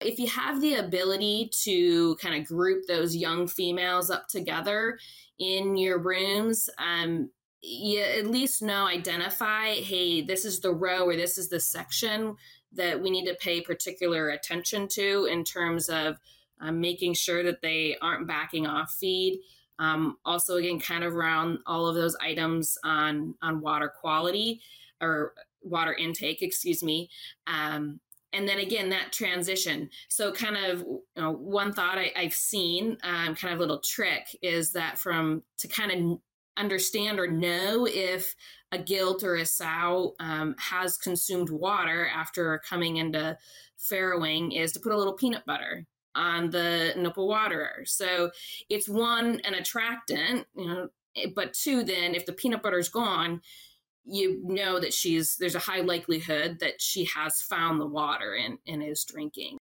If you have the ability to kind of group those young females up together in your rooms, um, you at least know, identify, hey, this is the row or this is the section that we need to pay particular attention to in terms of um, making sure that they aren't backing off feed. Um, also, again, kind of around all of those items on on water quality or water intake, excuse me. Um, and then again, that transition. So, kind of you know, one thought I, have seen, um, kind of little trick, is that from to kind of understand or know if a gilt or a sow um, has consumed water after coming into farrowing is to put a little peanut butter on the nipple waterer. So it's one, an attractant, you know, but two, then if the peanut butter's gone, you know that she's there's a high likelihood that she has found the water and, and is drinking.